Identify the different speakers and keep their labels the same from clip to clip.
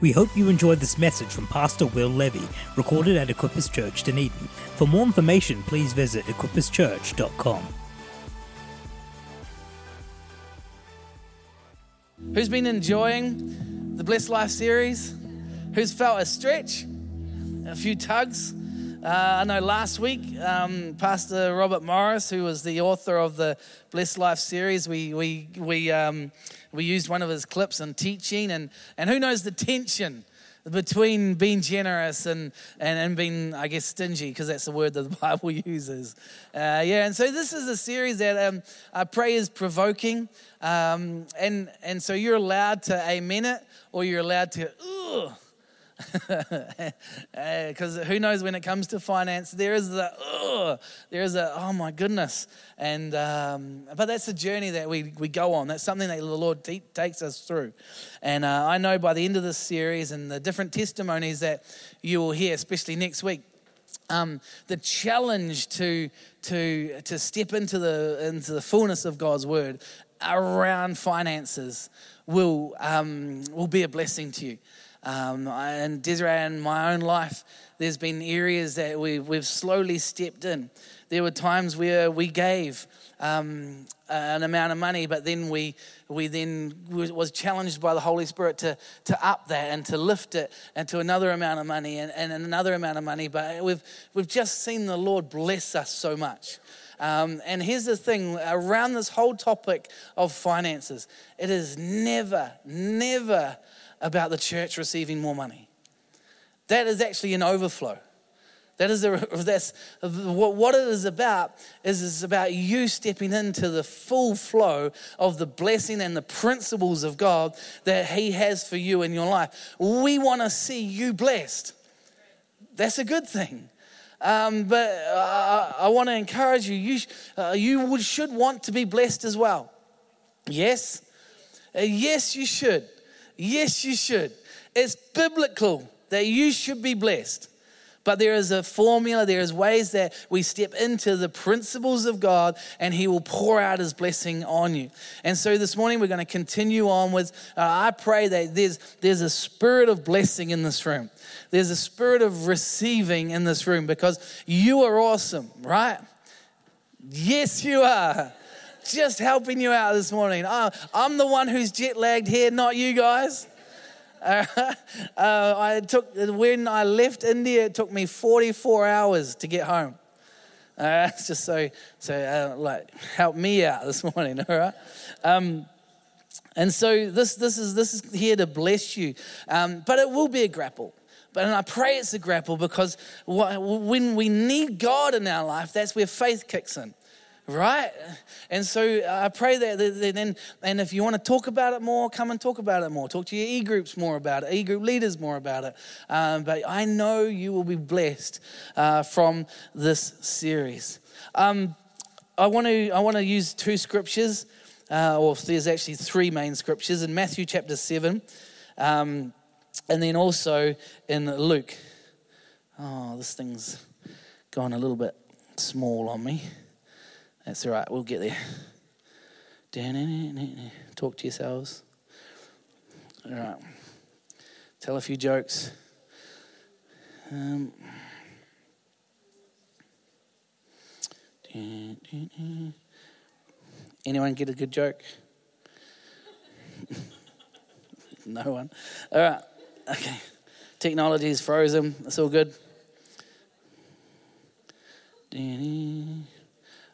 Speaker 1: We hope you enjoyed this message from Pastor Will Levy, recorded at Equippers Church Dunedin. For more information, please visit equipperschurch.com.
Speaker 2: Who's been enjoying the Blessed Life series? Who's felt a stretch? A few tugs? Uh, I know last week, um, Pastor Robert Morris, who was the author of the Blessed Life series, we, we, we, um, we used one of his clips on teaching, and, and who knows the tension between being generous and, and, and being, I guess, stingy, because that's the word that the Bible uses. Uh, yeah, and so this is a series that um, I pray is provoking. Um, and, and so you're allowed to amen it, or you're allowed to, ugh because who knows when it comes to finance there is the oh there is a oh my goodness. And um, but that's the journey that we, we go on. That's something that the lord takes us through. And uh, i know by the end of this series and the different testimonies that you will hear especially next week um, the challenge to to to step into the into the fullness of god's word around finances will um, will be a blessing to you um, and Desiree and my own life, there's been areas that we, we've slowly stepped in. There were times where we gave um, an amount of money, but then we, we then was challenged by the Holy Spirit to, to up that and to lift it and to another amount of money and, and another amount of money. But we've, we've just seen the Lord bless us so much. Um, and here's the thing around this whole topic of finances, it is never, never about the church receiving more money. That is actually an overflow. That is a, that's what it is about is it's about you stepping into the full flow of the blessing and the principles of God that He has for you in your life. We want to see you blessed. That's a good thing. Um, but I, I want to encourage you. You, uh, you would, should want to be blessed as well. Yes, uh, yes, you should. Yes, you should. It's biblical that you should be blessed. But there is a formula, there is ways that we step into the principles of God and He will pour out His blessing on you. And so this morning we're going to continue on with, uh, I pray that there's, there's a spirit of blessing in this room. There's a spirit of receiving in this room because you are awesome, right? Yes, you are just helping you out this morning. Uh, I'm the one who's jet lagged here, not you guys. Uh, I took when I left India, it took me 44 hours to get home. Uh, it's just so so uh, like help me out this morning, all right? Um, and so this this is this is here to bless you, um, but it will be a grapple. But and I pray it's a grapple because when we need God in our life, that's where faith kicks in right? And so I pray that then, and if you want to talk about it more, come and talk about it more. Talk to your e groups more about it, e group leaders more about it. Um, but I know you will be blessed uh, from this series. Um, I want to I want to use two scriptures, uh, or there's actually three main scriptures in Matthew chapter seven, um, and then also in Luke. Oh, this thing's gone a little bit small on me. That's all right, we'll get there. Talk to yourselves. All right. Tell a few jokes. Um, anyone get a good joke? no one. All right. Okay. Technology is frozen. It's all good.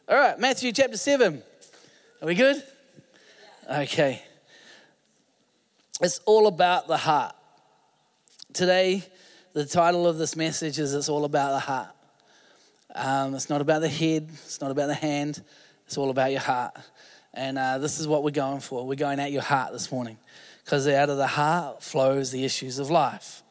Speaker 2: All right, Matthew chapter 7. Are we good? Okay. It's all about the heart. Today, the title of this message is It's All About the Heart. Um, it's not about the head, it's not about the hand, it's all about your heart. And uh, this is what we're going for. We're going at your heart this morning because out of the heart flows the issues of life.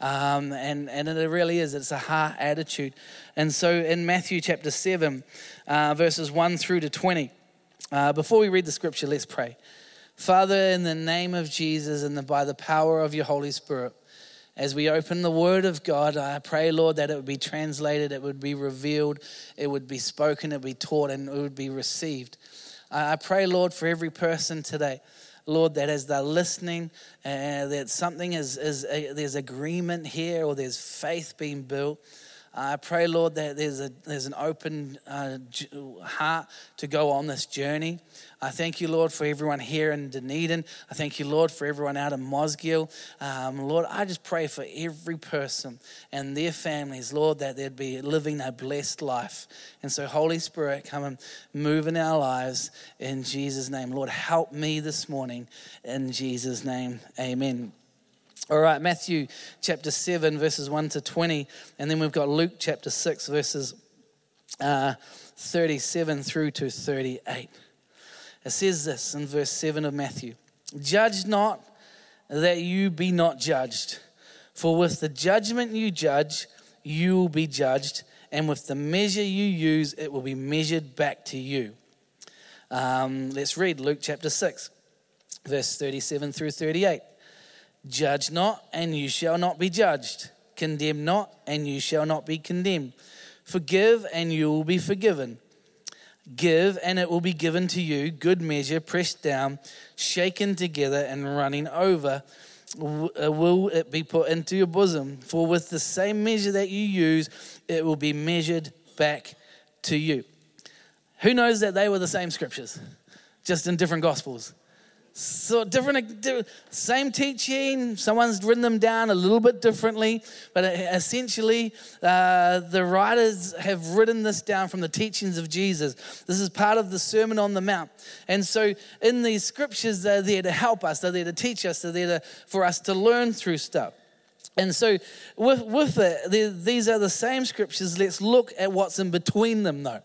Speaker 2: Um, and, and it really is, it's a heart attitude. And so in Matthew chapter 7, uh, verses 1 through to 20, uh, before we read the scripture, let's pray. Father, in the name of Jesus and the, by the power of your Holy Spirit, as we open the Word of God, I pray, Lord, that it would be translated, it would be revealed, it would be spoken, it would be taught, and it would be received. I pray, Lord, for every person today Lord, that as they're listening, uh, that something is, is uh, there's agreement here or there's faith being built. I pray, Lord, that there's, a, there's an open uh, heart to go on this journey. I thank you, Lord, for everyone here in Dunedin. I thank you, Lord, for everyone out in Mosgiel. Um, Lord, I just pray for every person and their families, Lord, that they'd be living a blessed life. And so, Holy Spirit, come and move in our lives in Jesus' name. Lord, help me this morning in Jesus' name. Amen. All right, Matthew chapter 7, verses 1 to 20. And then we've got Luke chapter 6, verses uh, 37 through to 38. It says this in verse 7 of Matthew Judge not that you be not judged, for with the judgment you judge, you will be judged, and with the measure you use, it will be measured back to you. Um, let's read Luke chapter 6, verse 37 through 38. Judge not, and you shall not be judged. Condemn not, and you shall not be condemned. Forgive, and you will be forgiven. Give, and it will be given to you. Good measure, pressed down, shaken together, and running over, uh, will it be put into your bosom. For with the same measure that you use, it will be measured back to you. Who knows that they were the same scriptures, just in different gospels? So different, same teaching. Someone's written them down a little bit differently, but essentially, uh, the writers have written this down from the teachings of Jesus. This is part of the Sermon on the Mount, and so in these scriptures, they're there to help us. They're there to teach us. They're there to, for us to learn through stuff. And so, with, with it, these are the same scriptures. Let's look at what's in between them, though.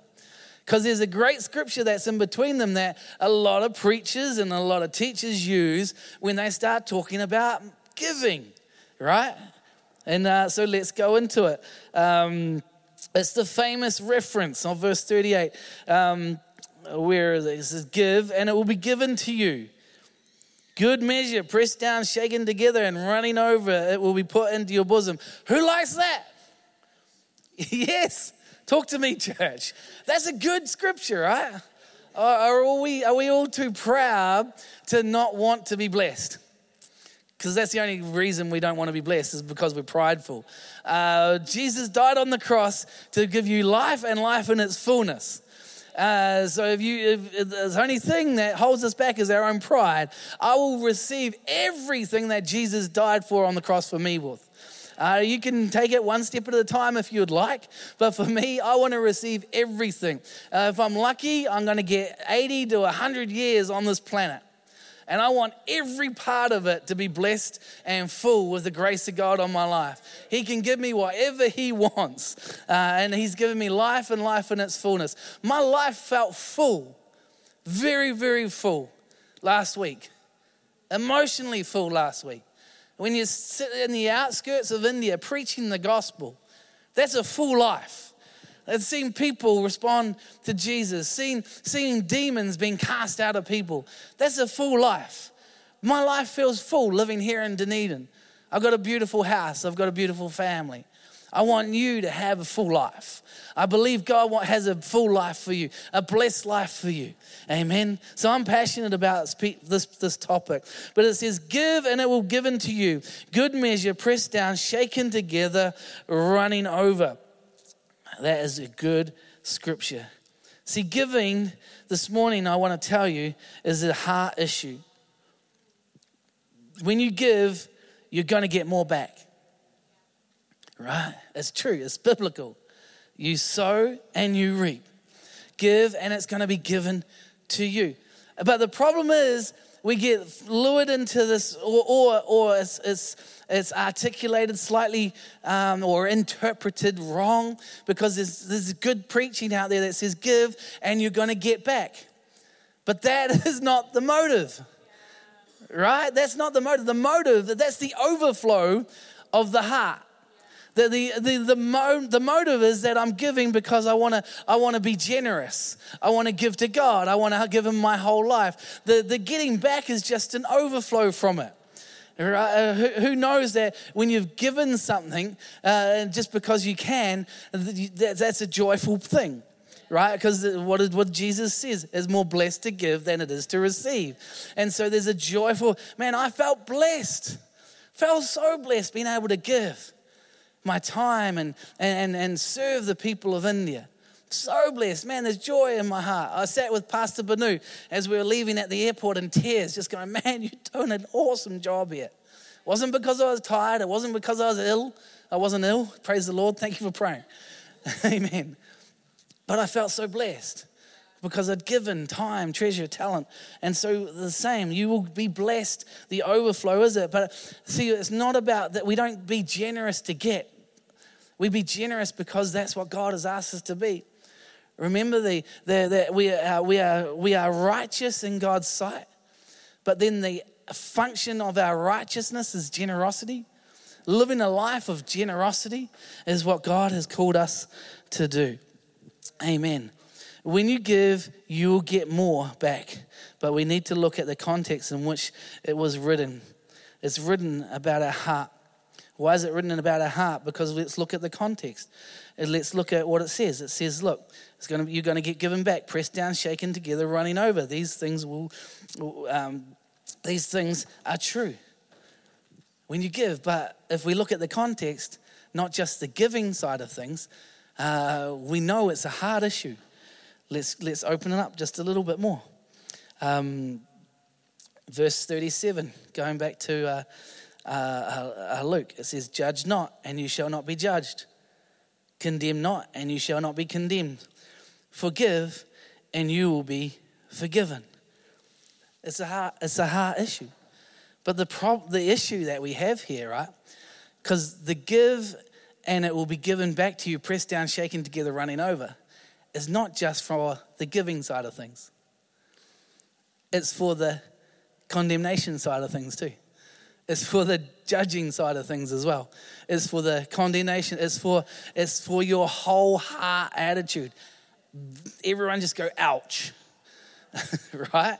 Speaker 2: Because there's a great scripture that's in between them that a lot of preachers and a lot of teachers use when they start talking about giving, right? And uh, so let's go into it. Um, it's the famous reference of verse 38 um, where it says, Give, and it will be given to you. Good measure, pressed down, shaken together, and running over, it will be put into your bosom. Who likes that? yes. Talk to me, church. That's a good scripture, right? Are we, are we all too proud to not want to be blessed? Because that's the only reason we don't want to be blessed is because we're prideful. Uh, Jesus died on the cross to give you life and life in its fullness. Uh, so if you, if, if the only thing that holds us back is our own pride, I will receive everything that Jesus died for on the cross for me with. Uh, you can take it one step at a time if you'd like, but for me, I want to receive everything. Uh, if I'm lucky, I'm going to get 80 to 100 years on this planet. And I want every part of it to be blessed and full with the grace of God on my life. He can give me whatever He wants. Uh, and He's given me life and life in its fullness. My life felt full, very, very full last week, emotionally full last week. When you sit in the outskirts of India preaching the gospel, that's a full life. I've seen people respond to Jesus, seeing, seeing demons being cast out of people. That's a full life. My life feels full living here in Dunedin. I've got a beautiful house, I've got a beautiful family. I want you to have a full life. I believe God has a full life for you, a blessed life for you. Amen. So I'm passionate about this, this topic. But it says, Give and it will given to you. Good measure, pressed down, shaken together, running over. That is a good scripture. See, giving this morning, I want to tell you, is a heart issue. When you give, you're going to get more back. Right? It's true, it's biblical. You sow and you reap. Give and it's going to be given to you. But the problem is, we get lured into this, or, or, or it's, it's, it's articulated slightly um, or interpreted wrong because there's, there's good preaching out there that says, give and you're going to get back. But that is not the motive, right? That's not the motive. The motive, that's the overflow of the heart. The, the, the, the, mo- the motive is that I'm giving because I want to I wanna be generous. I want to give to God. I want to give Him my whole life. The, the getting back is just an overflow from it. Uh, who knows that when you've given something uh, just because you can, that's a joyful thing right? Because what, what Jesus says is more blessed to give than it is to receive. And so there's a joyful, man, I felt blessed. Felt so blessed being able to give my time and, and, and serve the people of India. So blessed. Man, there's joy in my heart. I sat with Pastor Banu as we were leaving at the airport in tears, just going, man, you're doing an awesome job here. It wasn't because I was tired. It wasn't because I was ill. I wasn't ill. Praise the Lord. Thank you for praying. Amen. But I felt so blessed because I'd given time, treasure, talent. And so the same, you will be blessed. The overflow is it. But see, it's not about that we don't be generous to get. We be generous because that's what God has asked us to be. Remember the, the, the we, are, we, are, we are righteous in God's sight, but then the function of our righteousness is generosity. Living a life of generosity is what God has called us to do. Amen. When you give, you'll get more back. But we need to look at the context in which it was written. It's written about our heart. Why is it written about our heart? Because let's look at the context. Let's look at what it says. It says, look, it's going to, you're going to get given back, pressed down, shaken together, running over. These things will, um, these things are true when you give. But if we look at the context, not just the giving side of things, uh, we know it's a hard issue. Let's, let's open it up just a little bit more. Um, verse 37, going back to uh, uh, uh, uh, Luke, it says, Judge not, and you shall not be judged. Condemn not, and you shall not be condemned. Forgive, and you will be forgiven. It's a hard, it's a hard issue. But the, prob- the issue that we have here, right? Because the give and it will be given back to you, pressed down, shaken together, running over, is not just for the giving side of things, it's for the condemnation side of things too. It's for the judging side of things as well. It's for the condemnation. It's for, it's for your whole heart attitude. Everyone just go, ouch. right?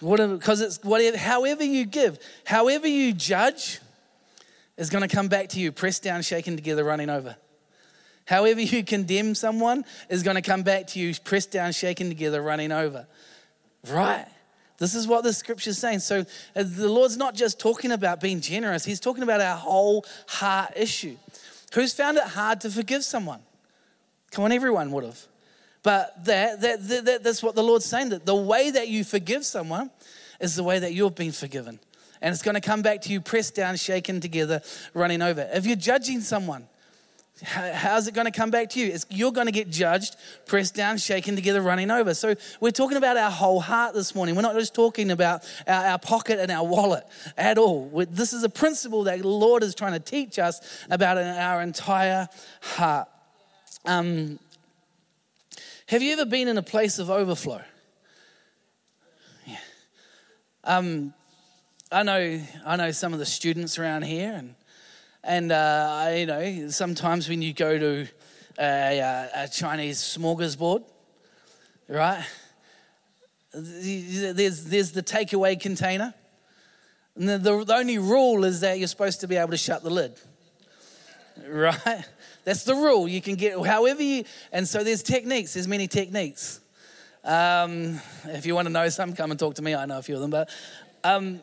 Speaker 2: Because it's whatever, however you give, however you judge, is going to come back to you, pressed down, shaken together, running over. However, you condemn someone is going to come back to you, pressed down, shaken together, running over. Right? This is what the scripture is saying. So uh, the Lord's not just talking about being generous, He's talking about our whole heart issue. Who's found it hard to forgive someone? Come on, everyone would have. But that, that, that, that's what the Lord's saying that the way that you forgive someone is the way that you've been forgiven and it's going to come back to you pressed down, shaken together, running over. If you're judging someone, how's it going to come back to you? It's, you're going to get judged, pressed down, shaken together, running over. So we're talking about our whole heart this morning. We're not just talking about our, our pocket and our wallet at all. We're, this is a principle that the Lord is trying to teach us about our entire heart. Um, have you ever been in a place of overflow? Yeah. Um, I know, I know some of the students around here, and and uh, I, you know sometimes when you go to a, a Chinese smorgasbord, right? There's there's the takeaway container, and the, the, the only rule is that you're supposed to be able to shut the lid, right? That's the rule. You can get however you, and so there's techniques. There's many techniques. Um, if you want to know some, come and talk to me. I know a few of them, but um,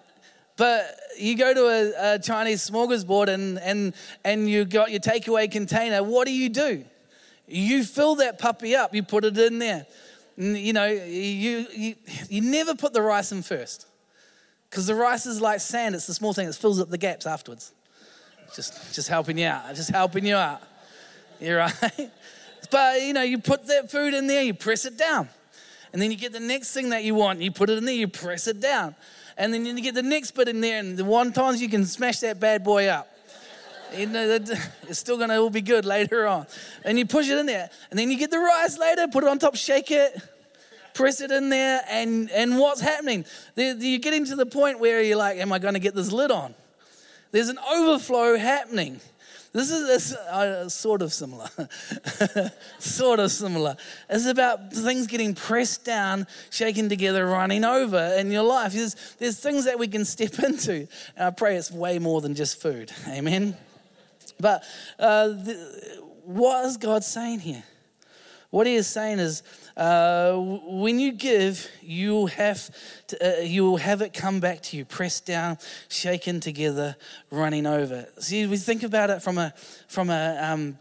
Speaker 2: but you go to a, a Chinese smorgasbord and, and, and you got your takeaway container. What do you do? You fill that puppy up, you put it in there. You know, you, you, you never put the rice in first because the rice is like sand. It's the small thing that fills up the gaps afterwards. Just, just helping you out. Just helping you out. You're right. But you know, you put that food in there, you press it down, and then you get the next thing that you want. You put it in there, you press it down and then you get the next bit in there, and the one you can smash that bad boy up. You know, it's still going to all be good later on. And you push it in there, and then you get the rice later, put it on top, shake it, press it in there, and, and what's happening? You're getting to the point where you're like, Am I going to get this lid on? There's an overflow happening. This is uh, sort of similar. sort of similar. It's about things getting pressed down, shaken together, running over in your life. There's, there's things that we can step into. And I pray it's way more than just food. Amen. But uh, the, what is God saying here? What he is saying is Uh, when you give, you'll have to, uh, you'll have it come back to you, pressed down, shaken together, running over. See, we think about it from a from a um,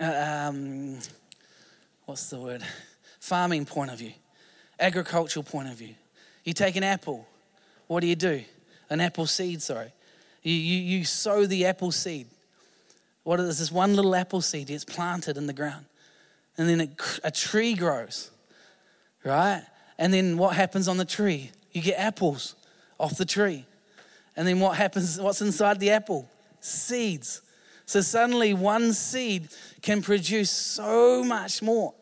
Speaker 2: um, what's the word? Farming point of view, agricultural point of view. You take an apple. What do you do? An apple seed, sorry. You, you, you sow the apple seed. What is this one little apple seed? It's planted in the ground and then it, a tree grows, right? And then what happens on the tree? You get apples off the tree. And then what happens? What's inside the apple? Seeds. So suddenly one seed can produce so much more.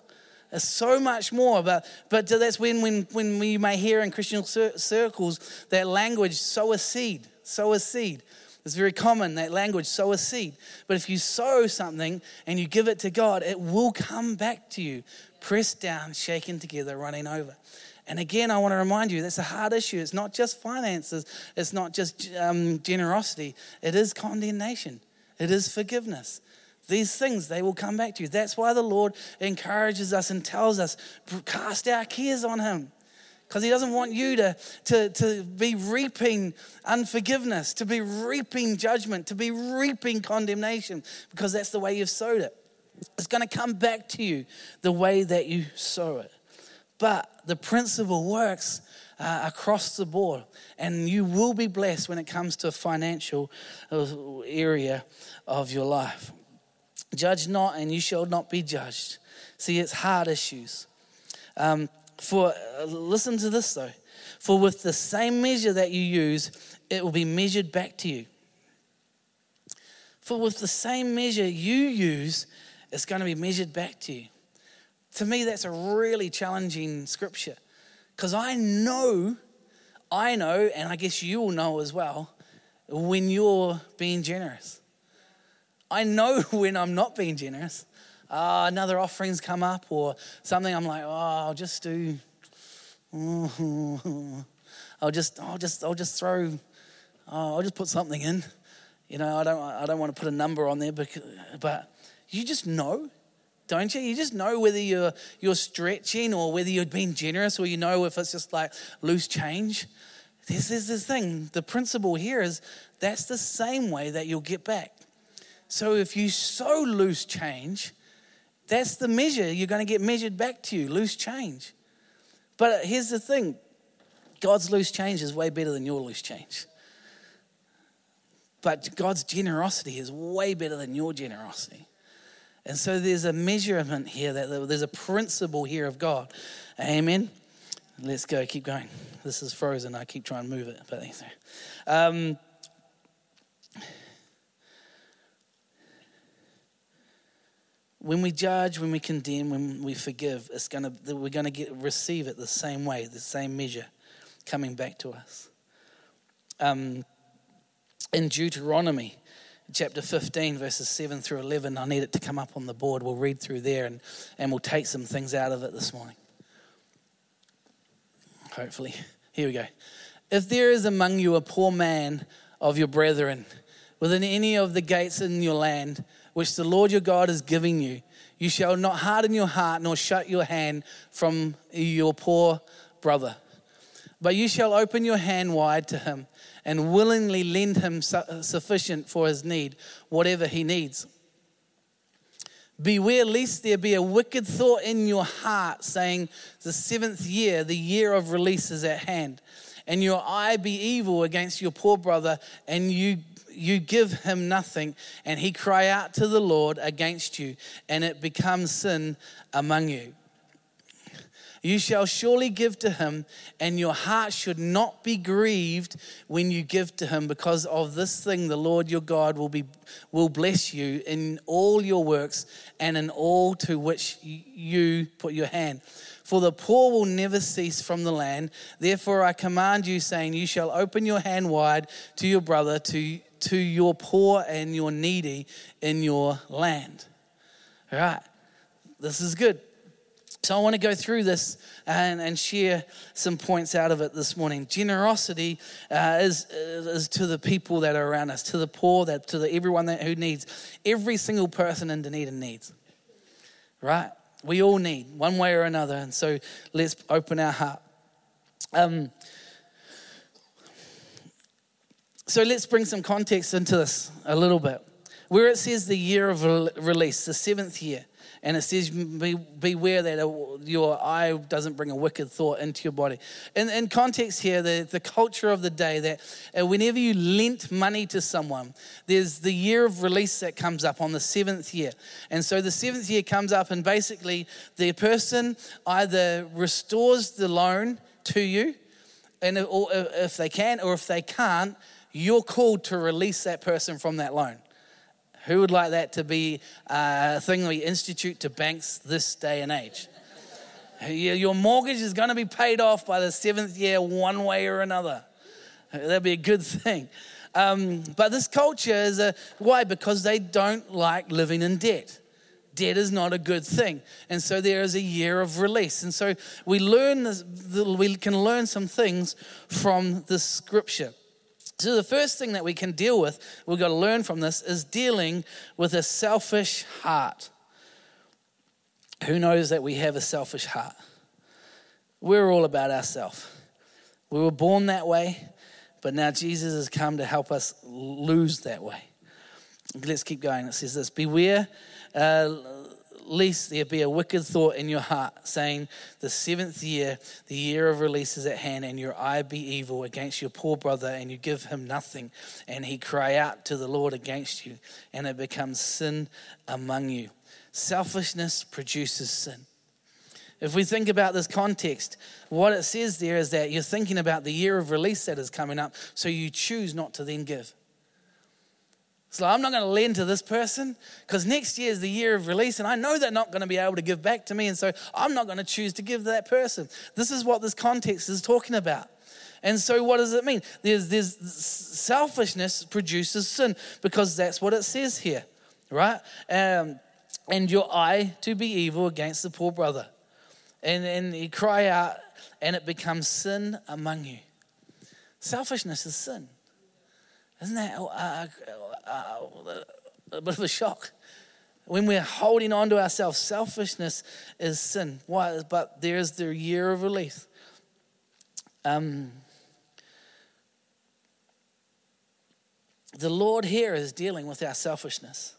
Speaker 2: So much more, but but that's when when when we may hear in Christian circles that language sow a seed, sow a seed. It's very common, that language, sow a seed. But if you sow something and you give it to God, it will come back to you, pressed down, shaken together, running over. And again, I want to remind you that's a hard issue. It's not just finances, it's not just um, generosity, it is condemnation, it is forgiveness. These things, they will come back to you. That's why the Lord encourages us and tells us, cast our cares on Him because he doesn't want you to, to, to be reaping unforgiveness, to be reaping judgment, to be reaping condemnation, because that's the way you've sowed it. It's going to come back to you the way that you sow it. But the principle works uh, across the board, and you will be blessed when it comes to a financial uh, area of your life. Judge not, and you shall not be judged. See, it's hard issues. Um, for, uh, listen to this though, for with the same measure that you use, it will be measured back to you. For with the same measure you use, it's going to be measured back to you. To me, that's a really challenging scripture because I know, I know, and I guess you will know as well, when you're being generous. I know when I'm not being generous uh, another offering's come up or something, I'm like, oh, I'll just do, I'll just, I'll just, I'll just throw, oh, I'll just put something in. You know, I don't, I don't want to put a number on there, but, but you just know, don't you? You just know whether you're, you're stretching or whether you're being generous or you know if it's just like loose change. This is this thing. The principle here is that's the same way that you'll get back. So if you sow loose change, that's the measure you're going to get measured back to you loose change. But here's the thing God's loose change is way better than your loose change. But God's generosity is way better than your generosity. And so there's a measurement here, that there's a principle here of God. Amen. Let's go, keep going. This is frozen. I keep trying to move it, but um, when we judge, when we condemn, when we forgive, it's gonna, we're going to receive it the same way, the same measure coming back to us. Um, in Deuteronomy chapter 15, verses 7 through 11, I need it to come up on the board. We'll read through there and, and we'll take some things out of it this morning. Hopefully. Here we go. If there is among you a poor man of your brethren within any of the gates in your land, which the Lord your God is giving you. You shall not harden your heart nor shut your hand from your poor brother. But you shall open your hand wide to him and willingly lend him sufficient for his need, whatever he needs. Beware lest there be a wicked thought in your heart, saying, The seventh year, the year of release is at hand, and your eye be evil against your poor brother, and you you give him nothing, and he cry out to the Lord against you, and it becomes sin among you. You shall surely give to him, and your heart should not be grieved when you give to him, because of this thing the Lord your God will, be, will bless you in all your works and in all to which you put your hand. For the poor will never cease from the land. Therefore, I command you, saying, You shall open your hand wide to your brother, to to your poor and your needy in your land. All right, this is good. So I want to go through this and, and share some points out of it this morning. Generosity uh, is, is to the people that are around us, to the poor, that to the, everyone that, who needs, every single person in Dunedin needs. Right? We all need one way or another. And so let's open our heart. Um, so let's bring some context into this a little bit. Where it says the year of release, the seventh year, and it says, Be, Beware that your eye doesn't bring a wicked thought into your body. In, in context here, the, the culture of the day that uh, whenever you lent money to someone, there's the year of release that comes up on the seventh year. And so the seventh year comes up, and basically, the person either restores the loan to you, and or if they can, or if they can't, you're called to release that person from that loan. Who would like that to be a thing we institute to banks this day and age? Your mortgage is going to be paid off by the seventh year, one way or another. That'd be a good thing. Um, but this culture is a why? Because they don't like living in debt. Debt is not a good thing, and so there is a year of release. And so we learn this, we can learn some things from the scripture. So, the first thing that we can deal with, we've got to learn from this, is dealing with a selfish heart. Who knows that we have a selfish heart? We're all about ourselves. We were born that way, but now Jesus has come to help us lose that way. Let's keep going. It says this Beware. Uh, lest there be a wicked thought in your heart, saying, The seventh year, the year of release is at hand, and your eye be evil against your poor brother, and you give him nothing, and he cry out to the Lord against you, and it becomes sin among you. Selfishness produces sin. If we think about this context, what it says there is that you're thinking about the year of release that is coming up, so you choose not to then give. So I'm not going to lend to this person because next year is the year of release, and I know they're not going to be able to give back to me, and so I'm not going to choose to give to that person. This is what this context is talking about. And so, what does it mean? There's, there's selfishness produces sin because that's what it says here, right? Um, and your eye to be evil against the poor brother. And, and you cry out, and it becomes sin among you. Selfishness is sin. Isn't that uh, uh, uh, a bit of a shock? When we're holding on to ourselves, selfishness is sin. Why? But there's the year of release. Um, the Lord here is dealing with our selfishness.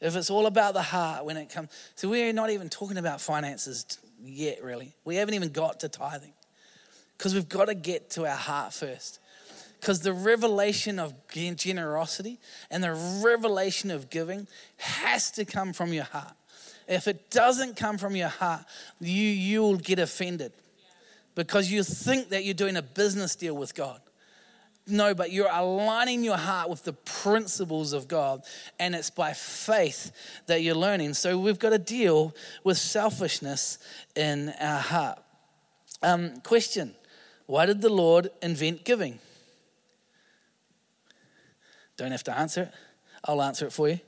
Speaker 2: If it's all about the heart when it comes, so we're not even talking about finances yet, really. We haven't even got to tithing because we've got to get to our heart first. Because the revelation of generosity and the revelation of giving has to come from your heart. If it doesn't come from your heart, you, you'll get offended because you think that you're doing a business deal with God. No, but you're aligning your heart with the principles of God, and it's by faith that you're learning. So we've got to deal with selfishness in our heart. Um, question Why did the Lord invent giving? Don't have to answer it. I'll answer it for you.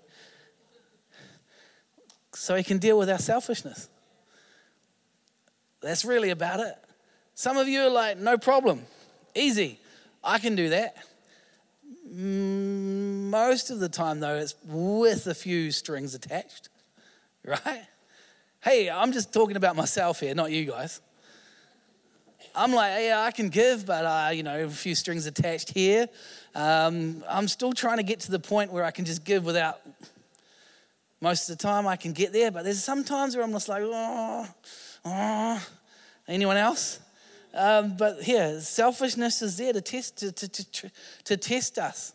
Speaker 2: So he can deal with our selfishness. That's really about it. Some of you are like, no problem, easy, I can do that. Mm, most of the time, though, it's with a few strings attached, right? Hey, I'm just talking about myself here, not you guys. I'm like, yeah, I can give, but uh, you know, a few strings attached here. Um, I'm still trying to get to the point where I can just give without. Most of the time, I can get there, but there's some times where I'm just like, oh, oh. Anyone else? Um, but here, selfishness is there to test to, to, to, to test us.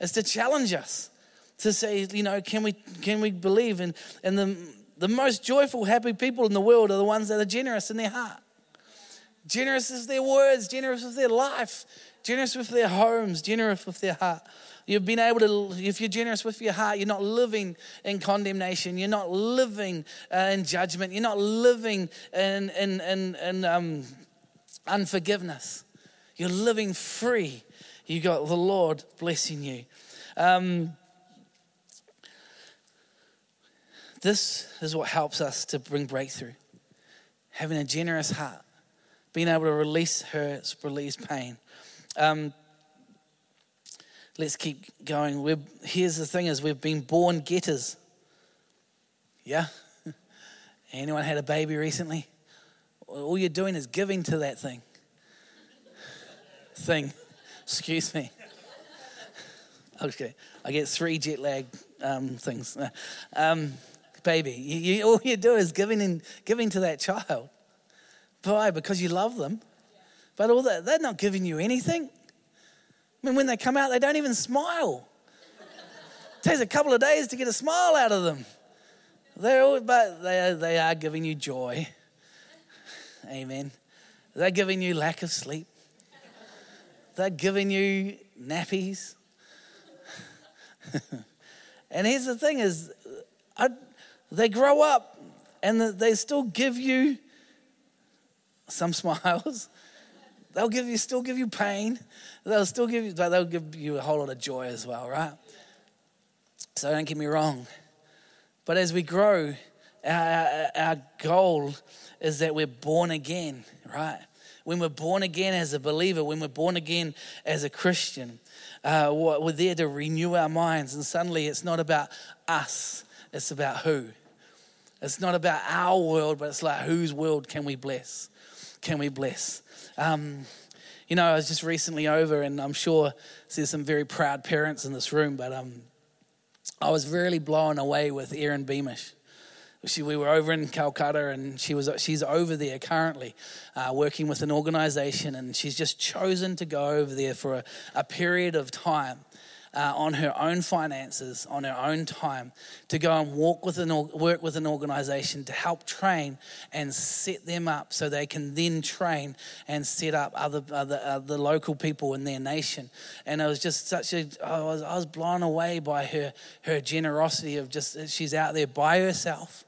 Speaker 2: It's to challenge us to say, you know, can we can we believe? And and the the most joyful, happy people in the world are the ones that are generous in their heart. Generous with their words, generous with their life, generous with their homes, generous with their heart. You've been able to, if you're generous with your heart, you're not living in condemnation. You're not living uh, in judgment. You're not living in, in, in, in um, unforgiveness. You're living free. You got the Lord blessing you. Um, this is what helps us to bring breakthrough having a generous heart being able to release her release pain. Um, let's keep going. We're, here's the thing: is we've been born getters. Yeah. Anyone had a baby recently? All you're doing is giving to that thing. thing. Excuse me. Okay, I get three jet lag um, things. Um, baby, you, you, all you do is giving in, giving to that child. Because you love them. But all that, they're not giving you anything. I mean, when they come out, they don't even smile. It takes a couple of days to get a smile out of them. They're all, but they are, they are giving you joy. Amen. They're giving you lack of sleep. They're giving you nappies. and here's the thing is, I, they grow up and they still give you some smiles. They'll give you, still give you pain. They'll still give you, but they'll give you a whole lot of joy as well, right? So don't get me wrong. But as we grow, our, our goal is that we're born again, right? When we're born again as a believer, when we're born again as a Christian, uh, we're there to renew our minds. And suddenly it's not about us, it's about who. It's not about our world, but it's like whose world can we bless? Can we bless? Um, you know, I was just recently over, and I'm sure there's some very proud parents in this room, but um, I was really blown away with Erin Beamish. She, we were over in Calcutta, and she was she's over there currently, uh, working with an organisation, and she's just chosen to go over there for a, a period of time uh, on her own finances, on her own time, to go and walk with an, work with an organization to help train and set them up so they can then train and set up other, other, other local people in their nation. And it was just such a, I was, I was blown away by her, her generosity of just, she's out there by herself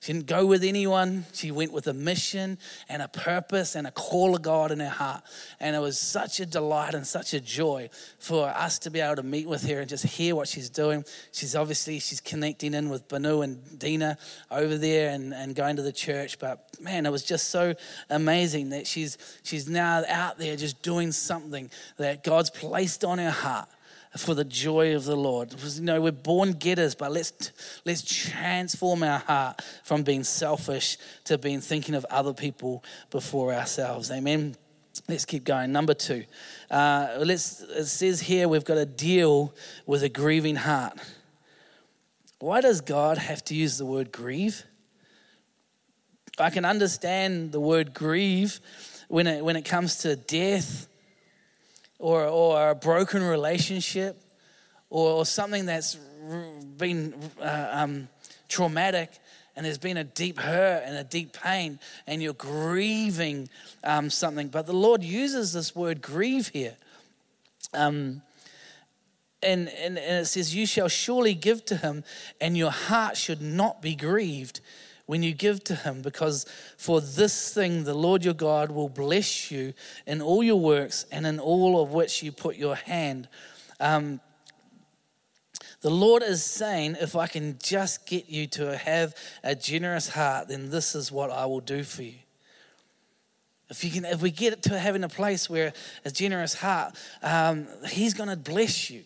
Speaker 2: she didn't go with anyone. She went with a mission and a purpose and a call of God in her heart. And it was such a delight and such a joy for us to be able to meet with her and just hear what she's doing. She's obviously she's connecting in with Banu and Dina over there and, and going to the church. But man, it was just so amazing that she's she's now out there just doing something that God's placed on her heart for the joy of the Lord. You know, we're born getters, but let's let's transform our heart from being selfish to being thinking of other people before ourselves. Amen. Let's keep going. Number two, uh, let's. It says here we've got to deal with a grieving heart. Why does God have to use the word grieve? I can understand the word grieve when it, when it comes to death or, or a broken relationship or, or something that's been uh, um, traumatic and there's been a deep hurt and a deep pain and you're grieving um, something. But the Lord uses this word grieve here. Um, and, and, and it says, You shall surely give to him, and your heart should not be grieved when you give to him, because for this thing the Lord your God will bless you in all your works and in all of which you put your hand. Um, the Lord is saying, if I can just get you to have a generous heart, then this is what I will do for you. If, you can, if we get it to having a place where a generous heart, um, He's going to bless you.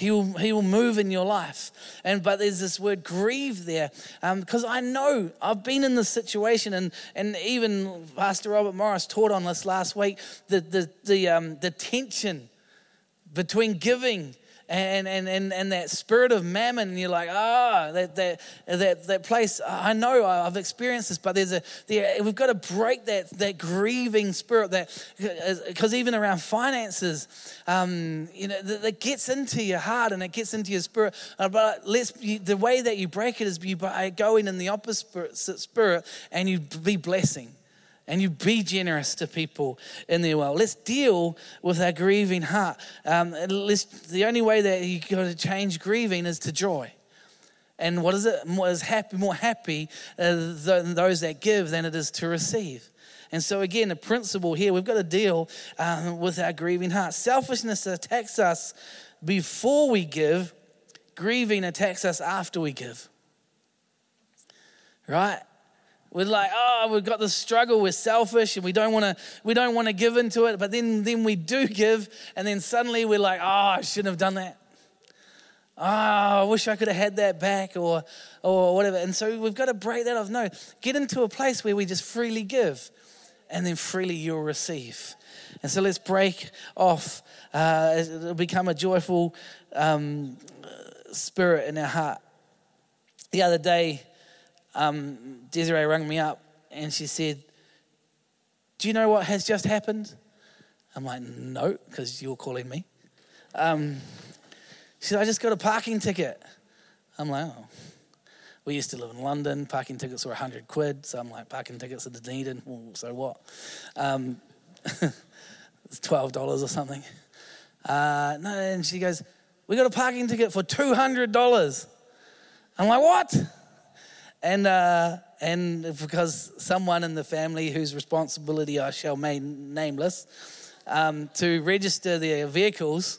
Speaker 2: He will, he will move in your life. And but there's this word grieve there. Because um, I know I've been in this situation and, and even Pastor Robert Morris taught on this last week, the the the, um, the tension between giving and, and, and, and that spirit of mammon, and you're like, ah, oh, that, that, that, that place, I know I've experienced this, but there's a, there, we've got to break that, that grieving spirit that, because even around finances, um, you know, that, that, gets into your heart and it gets into your spirit. Uh, but let's, you, the way that you break it is you by going in the opposite spirit and you be blessing and you be generous to people in their world. Let's deal with our grieving heart. Um, the only way that you got to change grieving is to joy. And what is it? More is happy, more happy uh, than those that give than it is to receive. And so, again, the principle here, we've got to deal uh, with our grieving heart. Selfishness attacks us before we give, grieving attacks us after we give. Right? We're like, oh, we've got this struggle. We're selfish, and we don't want to. We don't want to give into it. But then, then we do give, and then suddenly we're like, oh, I shouldn't have done that. oh, I wish I could have had that back or, or whatever. And so we've got to break that off. No, get into a place where we just freely give and then freely you'll receive. And so let's break off. Uh, it'll become a joyful um, spirit in our heart. The other day, um, Desiree rang me up and she said, Do you know what has just happened? I'm like, No, because you're calling me. Um, she said, I just got a parking ticket. I'm like, Oh. We used to live in London. Parking tickets were 100 quid. So I'm like, parking tickets at Dunedin. Well, so what? Um, it's $12 or something. Uh, no, and she goes, We got a parking ticket for $200. I'm like, What? And, uh, and because someone in the family whose responsibility I shall remain nameless um, to register their vehicles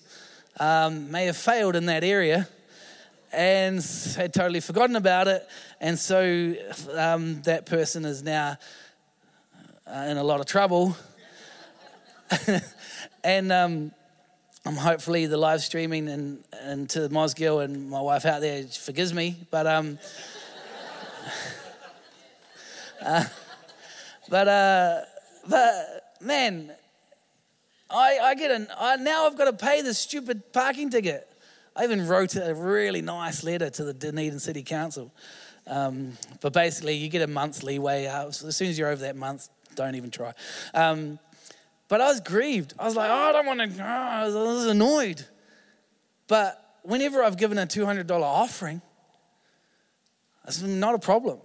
Speaker 2: um, may have failed in that area and had totally forgotten about it. And so um, that person is now uh, in a lot of trouble. and um, I'm hopefully the live streaming and, and to Mosgiel and my wife out there forgives me. But um, uh, but uh, but man, I I get an I, now I've got to pay this stupid parking ticket. I even wrote a really nice letter to the Dunedin City Council. Um, but basically, you get a month's leeway. Uh, as soon as you're over that month, don't even try. Um, but I was grieved. I was like, oh, I don't want to. Oh, I was annoyed. But whenever I've given a $200 offering, it's not a problem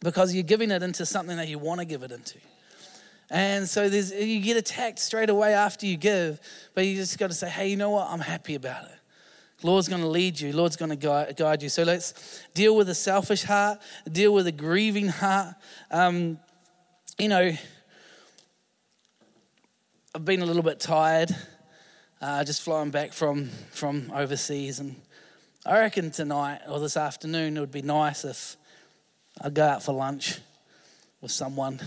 Speaker 2: because you're giving it into something that you want to give it into. And so you get attacked straight away after you give, but you just got to say, hey, you know what? I'm happy about it. Lord's going to lead you. Lord's going to guide you. So let's deal with a selfish heart, deal with a grieving heart. Um, you know, I've been a little bit tired, uh, just flying back from from overseas, and I reckon tonight or this afternoon it would be nice if I go out for lunch with someone,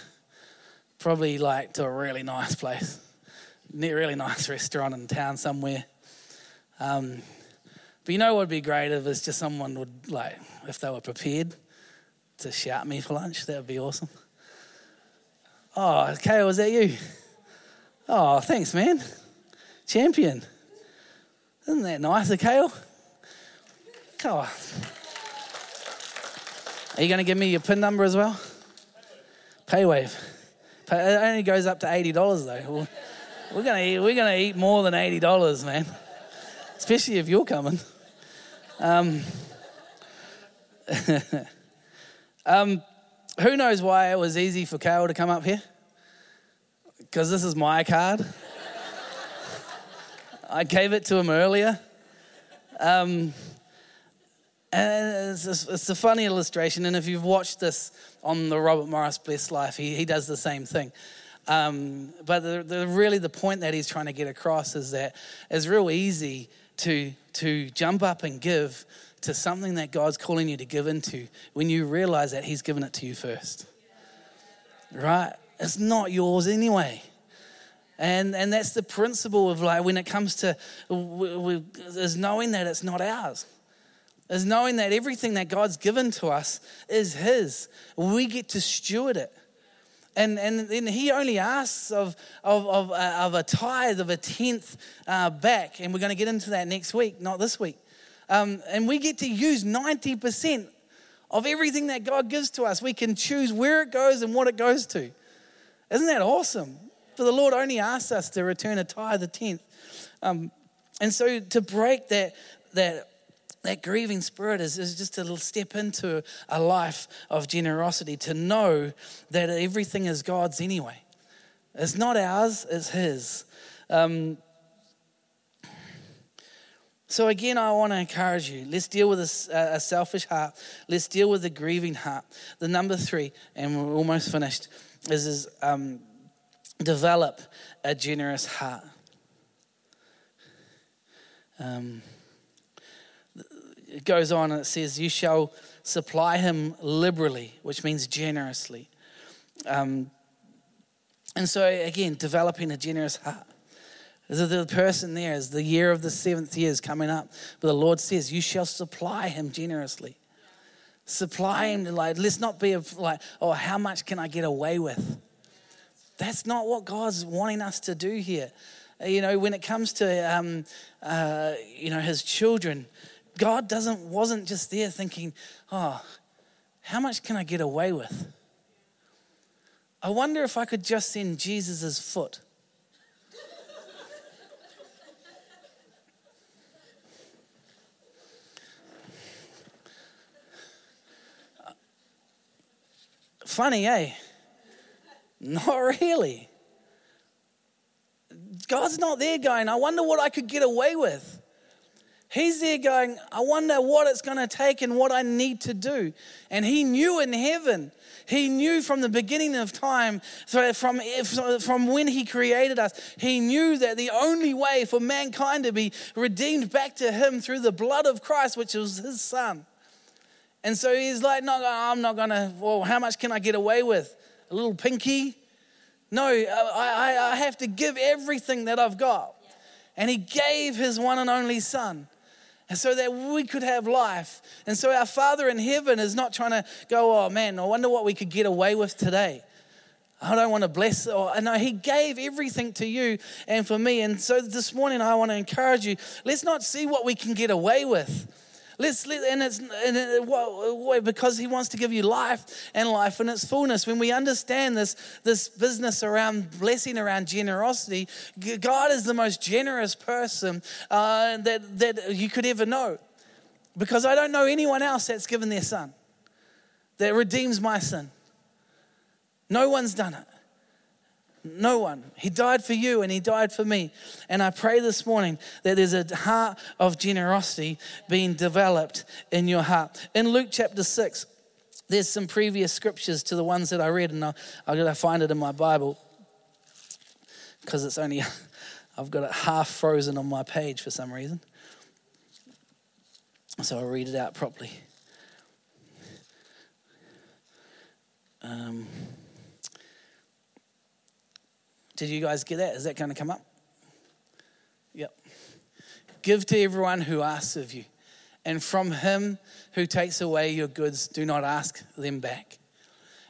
Speaker 2: probably like to a really nice place, Near really nice restaurant in town somewhere. Um, but you know what would be great if it's just someone would like, if they were prepared to shout me for lunch, that would be awesome. Oh, Kale, was that you? Oh, thanks, man. Champion. Isn't that nice, Kale? Are you going to give me your PIN number as well? Paywave. It only goes up to $80 though. We're going to eat, we're going to eat more than $80, man. Especially if you're coming. Um, um, who knows why it was easy for Kale to come up here? Because this is my card. I gave it to him earlier. Um, and it's a, it's a, funny illustration. And if you've watched this on the Robert Morris Blessed Life, he, he does the same thing. Um, but the, the, really, the point that he's trying to get across is that it's real easy to, to jump up and give to something that God's calling you to give into when you realize that He's given it to you first. Right? It's not yours anyway. And, and that's the principle of like when it comes to is knowing that it's not ours is knowing that everything that God's given to us is His. We get to steward it. And, and then he only asks of, of, of, uh, of a tithe of a tenth uh, back. And we're going to get into that next week, not this week. Um, and we get to use 90% of everything that God gives to us. We can choose where it goes and what it goes to. Isn't that awesome? For the Lord only asks us to return a tithe, a tenth. Um, and so to break that, that that grieving spirit is, is just a little step into a life of generosity to know that everything is God's anyway. It's not ours, it's His. Um, so, again, I want to encourage you. Let's deal with a, a, selfish heart. Let's deal with a grieving heart. The number three, and we're almost finished, is, is um, develop a generous heart. Um, it goes on and it says, You shall supply him liberally, which means generously. Um, and so, again, developing a generous heart. The person there is the year of the seventh year is coming up. But the Lord says, You shall supply him generously. Supply him, like, let's not be like, oh, how much can I get away with? That's not what God's wanting us to do here. You know, when it comes to, um, uh, you know, his children, God doesn't, wasn't just there thinking, oh, how much can I get away with? I wonder if I could just send Jesus' foot. Funny, eh? Not really. God's not there going, I wonder what I could get away with. He's there going, I wonder what it's going to take and what I need to do. And He knew in heaven, He knew from the beginning of time, from, from when He created us, He knew that the only way for mankind to be redeemed back to Him through the blood of Christ, which was His Son. And so He's like, No, I'm not going to, well, how much can I get away with? A little pinky? No, I, I, I have to give everything that I've got. And He gave His one and only Son and so that we could have life. And so our Father in heaven is not trying to go, oh man, I wonder what we could get away with today. I don't want to bless. Or, no, He gave everything to you and for me. And so this morning, I want to encourage you let's not see what we can get away with. Let's let, and it's and it, because He wants to give you life and life in its fullness. When we understand this this business around blessing, around generosity, God is the most generous person uh, that that you could ever know. Because I don't know anyone else that's given their son that redeems my sin. No one's done it. No one. He died for you and He died for me. And I pray this morning that there's a heart of generosity being developed in your heart. In Luke chapter 6, there's some previous scriptures to the ones that I read, and I'll, I'll to find it in my Bible because it's only, I've got it half frozen on my page for some reason. So I'll read it out properly. Um, did you guys get that? Is that going to come up? Yep. Give to everyone who asks of you, and from him who takes away your goods, do not ask them back.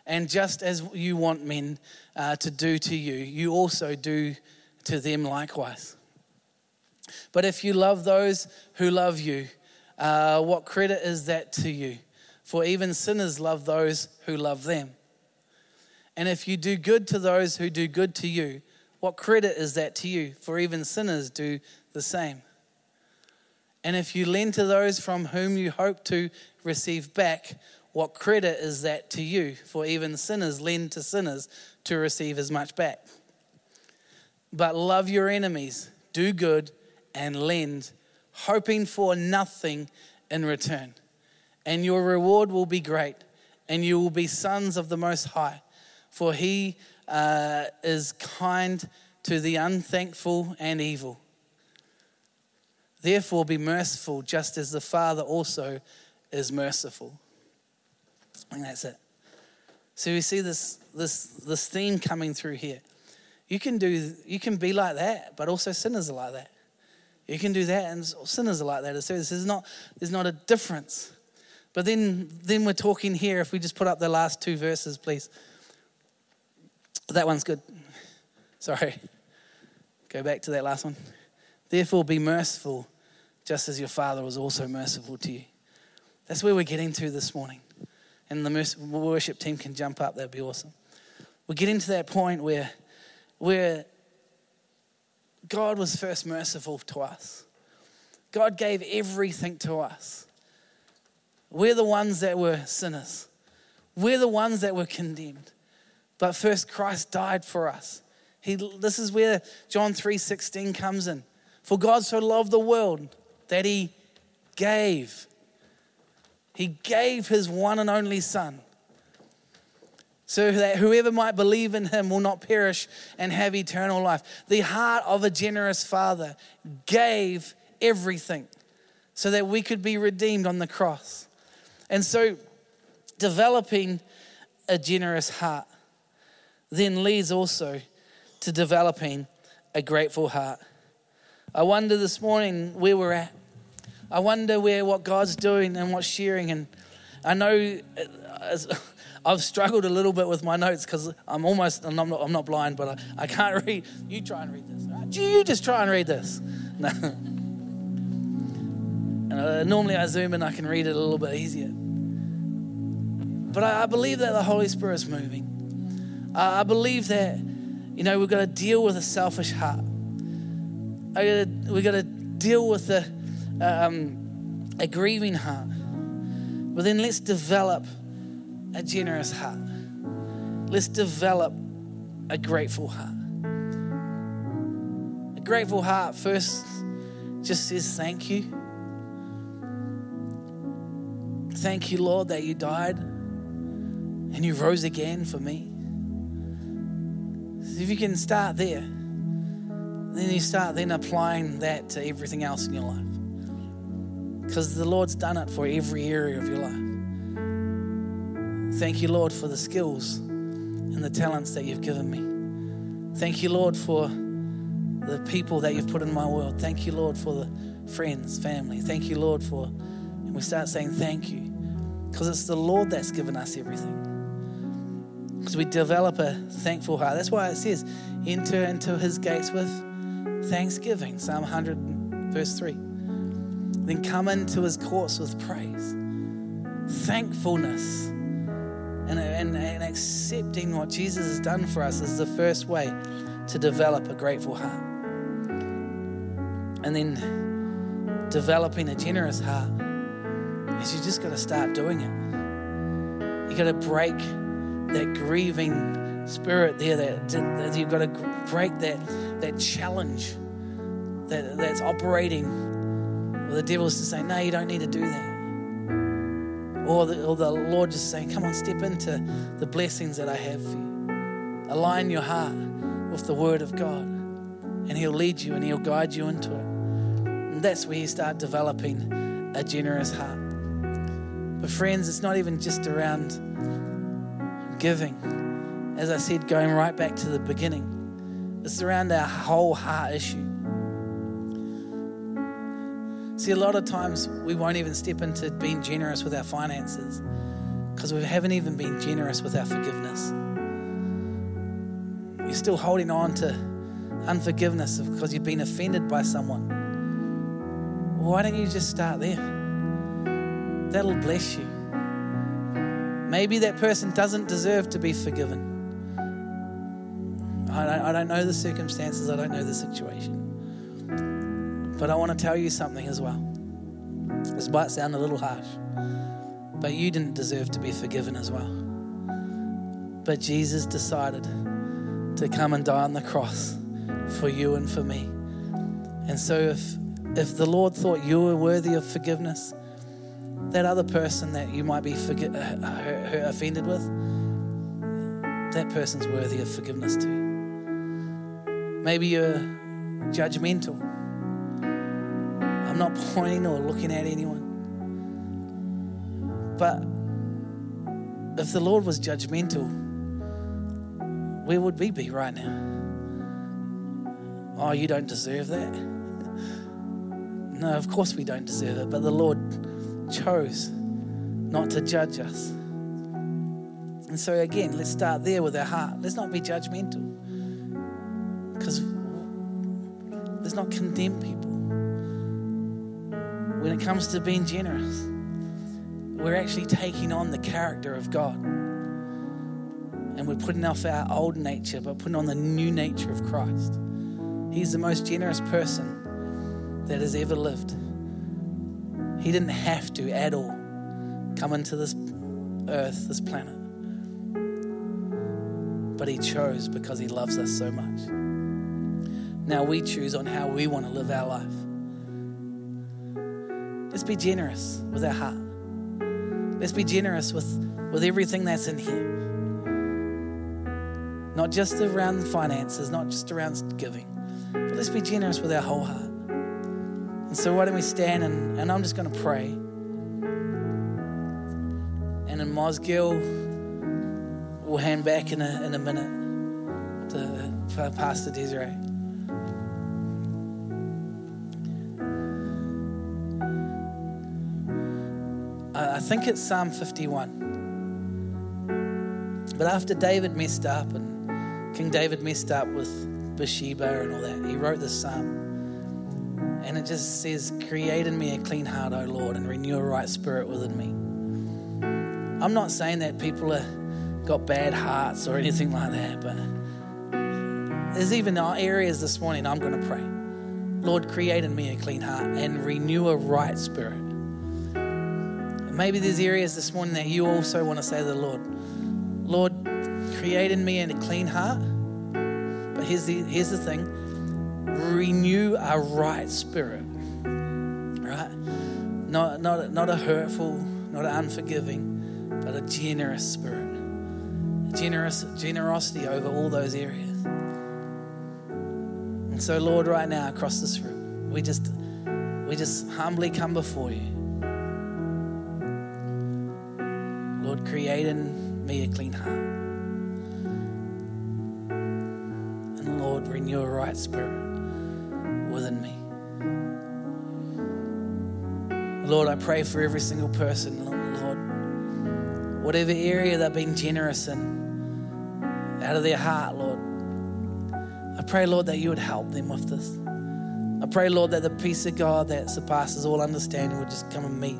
Speaker 2: And just as you want men uh, to do to you, you also do to them likewise. But if you love those who love you, uh, what credit is that to you? For even sinners love those who love them. And if you do good to those who do good to you, what credit is that to you? For even sinners do the same. And if you lend to those from whom you hope to receive back, what credit is that to you? For even sinners lend to sinners to receive as much back. But love your enemies, do good, and lend, hoping for nothing in return. And your reward will be great, and you will be sons of the Most High for he uh, is kind to the unthankful and evil. Therefore, be merciful, just as the Father also is merciful. Think that's it. So we see this, this, this theme coming through here. You can do, you can be like that, but also sinners are like that. You can do that, and sinners are like that. So there's not, there's not a difference. But then, then we're talking here. If we just put up the last two verses, please. That one's good. Sorry. Go back to that last one. Therefore, be merciful, just as your Father was also merciful to you. That's where we're getting to this morning. And the worship team can jump up, that'd be awesome. We're getting to that point where, where God was first merciful to us. God gave everything to us. We're the ones that were sinners. We're the ones that were condemned. But first, Christ died for us. He, this is where John 3:16 comes in. For God so loved the world that he gave. He gave his one and only Son. So that whoever might believe in him will not perish and have eternal life. The heart of a generous father gave everything so that we could be redeemed on the cross. And so, developing a generous heart then leads also to developing a grateful heart. I wonder this morning where we're at. I wonder where what God's doing and what's sharing. And I know uh, I've struggled a little bit with my notes because I'm almost, I'm not, I'm not blind, but I, I can't read. You try and read this. Right? You just try and read this. No. Uh, normally I zoom in, I can read it a little bit easier. But I, I believe that the Holy Spirit is moving. I, believe that, you know, we've got to deal with a selfish heart. I gotta, we've got to deal with a, um, a grieving heart. But then let's develop a generous heart. Let's develop a grateful heart. A grateful heart first just says thank you. Thank you, Lord, that you died and you rose again for me. If you can start there, then you start then applying that to everything else in your life. Because the Lord's done it for every area of your life. Thank you, Lord, for the skills and the talents that you've given me. Thank you, Lord, for the people that you've put in my world. Thank you, Lord, for the friends, family. Thank you, Lord, for. And we start saying thank you because it's the Lord that's given us everything. Because we develop a thankful heart. That's why it says, enter into his gates with thanksgiving. Psalm 100, verse 3. Then come into his courts with praise. Thankfulness and, and, and accepting what Jesus has done for us is the first way to develop a grateful heart. And then developing a generous heart is you just got to start doing it. You got to break that grieving spirit there. That, that you've got to break that that challenge that that's operating. Where the devil's to say, no, you don't need to do that. Or the, or the Lord just saying, come on, step into the blessings that I have for you. Align your heart with the Word of God, and He'll lead you and He'll guide you into it. And that's where you start developing a generous heart. But, friends, it's not even just around giving. As I said, going right back to the beginning, it's around our whole heart issue. See, a lot of times we won't even step into being generous with our finances because we haven't even been generous with our forgiveness. You're still holding on to unforgiveness because you've been offended by someone. Why don't you just start there? That'll bless you. Maybe that person doesn't deserve to be forgiven. I don't, I don't know the circumstances, I don't know the situation. But I want to tell you something as well. This might sound a little harsh, but you didn't deserve to be forgiven as well. But Jesus decided to come and die on the cross for you and for me. And so if if the Lord thought you were worthy of forgiveness, that other person that you might be uh, uh offended with, that person's worthy of forgiveness too. Maybe you're judgmental. I'm not pointing or looking at anyone. But if the Lord was judgmental, where would we be right now? Oh, you don't deserve that. No, of course we don't deserve it, but the Lord chose not to judge us. And so, again, let's start there with our heart. Let's not be judgmental. Because let's not condemn people. When it comes to being generous, we're actually taking on the character of God. And we're putting off our old nature, but putting on the new nature of Christ. He's the most generous person that has ever lived. He didn't have to at all come into this earth, this planet. But He chose because He loves us so much. Now we choose on how we want to live our life. Let's be generous with our heart. Let's be generous with, with everything that's in here. Not just around finances, not just around giving, but let's be generous with our whole heart. And so, why don't we stand and, and I'm just going to pray. And in Mosgiel, we'll hand back in a, in a minute to Pastor Desiree. I think it's Psalm 51. But after David messed up and King David messed up with Bathsheba and all that, he wrote this psalm. And it just says, Create in me a clean heart, O Lord, and renew a right spirit within me. I'm not saying that people have got bad hearts or anything like that, but there's even areas this morning I'm going to pray. Lord, create in me a clean heart and renew a right spirit. maybe there's areas this morning that you also want to say to the Lord, Lord, create in me a clean heart. But here's the, here's the thing renew a right spirit. Right? Not, not, not a hurtful, not an unforgiving, but a generous spirit. Generous generosity over all those areas. And so, Lord, right now across this room, we just we just humbly come before you. Lord, create in me a clean heart. And Lord, renew a right spirit within me. Lord, I pray for every single person, Lord. Whatever area they've been generous in, out of their heart, Lord. I pray, Lord, that you would help them with this. I pray, Lord, that the peace of God that surpasses all understanding would just come and meet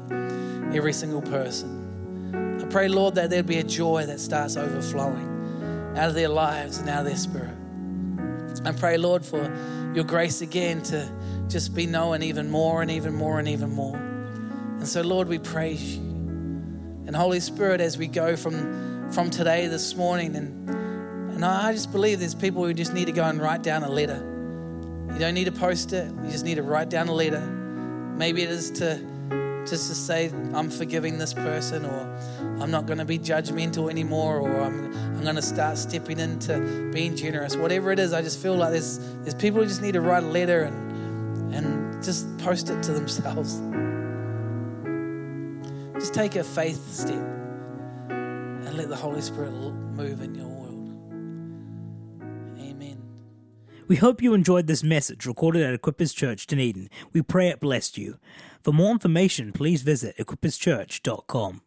Speaker 2: every single person. I pray, Lord, that there'd be a joy that starts overflowing out of their lives and out of their spirit. I pray, Lord, for your grace again to just be known even more and even more and even more. And so, Lord, we praise you. And Holy Spirit, as we go from, from today, this morning, and, and I just believe there's people who just need to go and write down a letter. You don't need to post it, you just need to write down a letter. Maybe it is to just to say, I'm forgiving this person, or I'm not going to be judgmental anymore, or I'm, I'm going to start stepping into being generous. Whatever it is, I just feel like there's, there's people who just need to write a letter and, and just post it to themselves. Just take a faith step and let the Holy Spirit move in your world. Amen.
Speaker 1: We hope you enjoyed this message recorded at Equippers Church, Dunedin. We pray it blessed you. For more information, please visit equipperschurch.com.